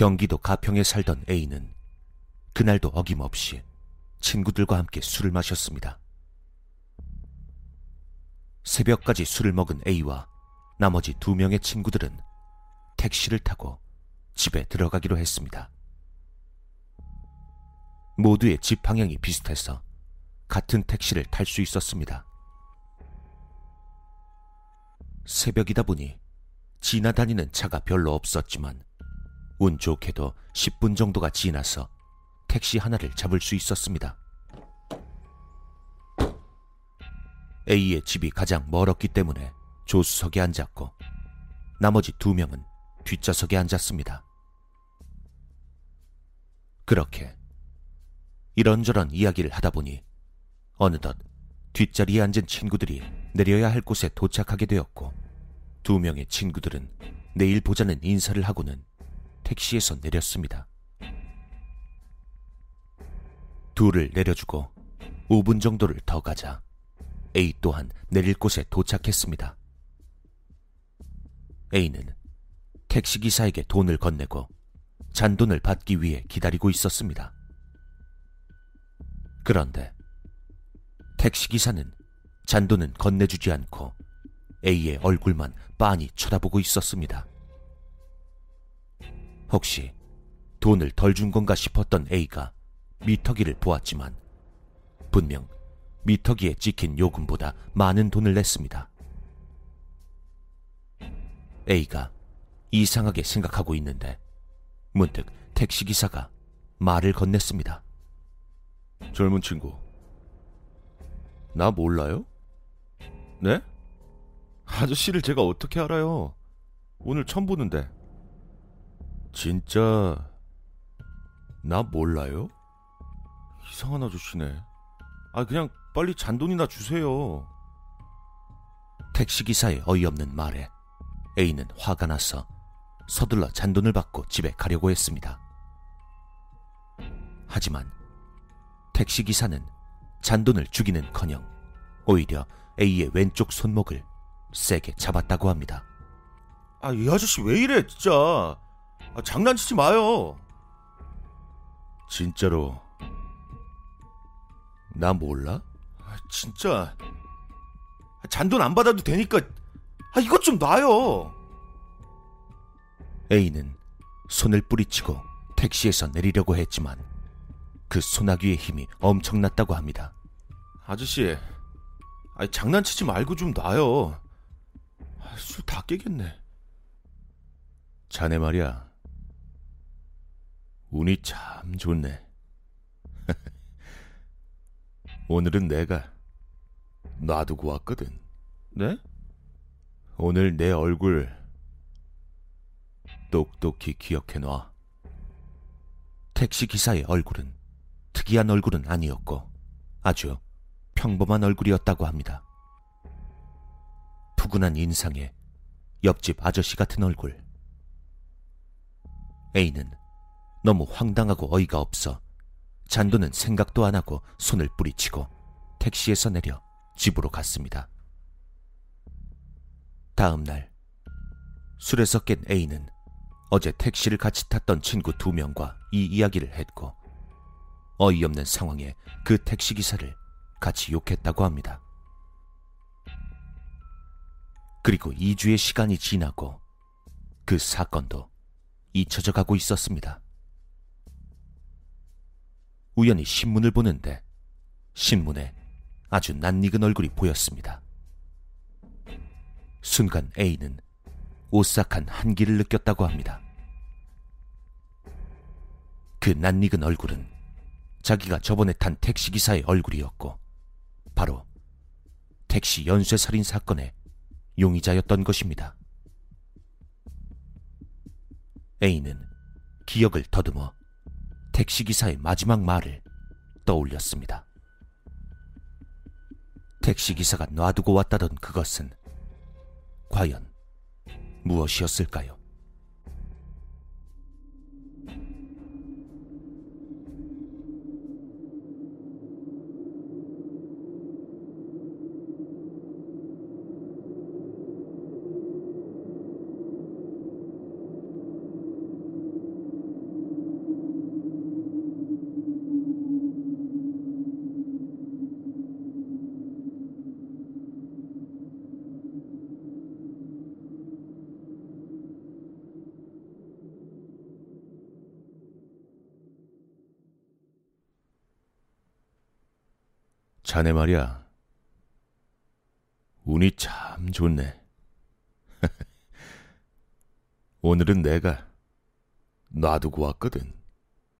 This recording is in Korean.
경기도 가평에 살던 A는 그날도 어김없이 친구들과 함께 술을 마셨습니다. 새벽까지 술을 먹은 A와 나머지 두 명의 친구들은 택시를 타고 집에 들어가기로 했습니다. 모두의 집 방향이 비슷해서 같은 택시를 탈 수 있었습니다. 새벽이다 보니 지나다니는 차가 별로 없었지만 운 좋게도 10분 정도가 지나서 택시 하나를 잡을 수 있었습니다. A의 집이 가장 멀었기 때문에 조수석에 앉았고 나머지 두 명은 뒷좌석에 앉았습니다. 그렇게 이런저런 이야기를 하다 보니 어느덧 뒷자리에 앉은 친구들이 내려야 할 곳에 도착하게 되었고 두 명의 친구들은 내일 보자는 인사를 하고는 택시에서 내렸습니다. 둘을 내려주고 5분 정도를 더 가자 A 또한 내릴 곳에 도착했습니다. A는 택시기사에게 돈을 건네고 잔돈을 받기 위해 기다리고 있었습니다. 그런데 택시기사는 잔돈은 건네주지 않고 A의 얼굴만 빤히 쳐다보고 있었습니다. 혹시 돈을 덜 준 건가 싶었던 A가 미터기를 보았지만 분명 미터기에 찍힌 요금보다 많은 돈을 냈습니다. A가 이상하게 생각하고 있는데 문득 택시기사가 말을 건넸습니다. 젊은 친구. 나 몰라요? 네? 아저씨를 제가 어떻게 알아요? 오늘 처음 보는데. 진짜 나 몰라요? 이상한 아저씨네. 아 그냥 빨리 잔돈이나 주세요. 택시기사의 어이없는 말에 A는 화가 나서 서둘러 잔돈을 받고 집에 가려고 했습니다. 하지만 택시기사는 잔돈을 주기는커녕 오히려 A의 왼쪽 손목을 세게 잡았다고 합니다. 아, 이 아저씨 왜 이래, 진짜. 아, 장난치지 마요. 진짜로 나 몰라? 아, 진짜 잔돈 안 받아도 되니까 아, 이것 좀 놔요. A는 손을 뿌리치고 택시에서 내리려고 했지만 그 소나기의 힘이 엄청났다고 합니다. 아저씨, 아니, 장난치지 말고 좀 놔요. 아, 술다 깨겠네. 자네 말이야. 운이 참 좋네. 오늘은 내가 놔두고 왔거든. 네? 오늘 내 얼굴 똑똑히 기억해놔. 택시 기사의 얼굴은 특이한 얼굴은 아니었고 아주 평범한 얼굴이었다고 합니다. 푸근한 인상에 옆집 아저씨 같은 얼굴. A는 너무 황당하고 어이가 없어 잔도는 생각도 안 하고 손을 뿌리치고 택시에서 내려 집으로 갔습니다. 다음 날 술에서 깬 A는 어제 택시를 같이 탔던 친구 두 명과 이 이야기를 했고 어이없는 상황에 그 택시 기사를 같이 욕했다고 합니다. 그리고 2주의 시간이 지나고 그 사건도 잊혀져 가고 있었습니다. 우연히 신문을 보는데 신문에 아주 낯익은 얼굴이 보였습니다. 순간 A는 오싹한 한기를 느꼈다고 합니다. 그 낯익은 얼굴은 자기가 저번에 탄 택시기사의 얼굴이었고 바로 택시 연쇄살인 사건의 용의자였던 것입니다. A는 기억을 더듬어 택시기사의 마지막 말을 떠올렸습니다. 택시기사가 놔두고 왔다던 그것은 과연 무엇이었을까요? 자네 말이야. 운이 참 좋네. 오늘은 내가 놔두고 왔거든.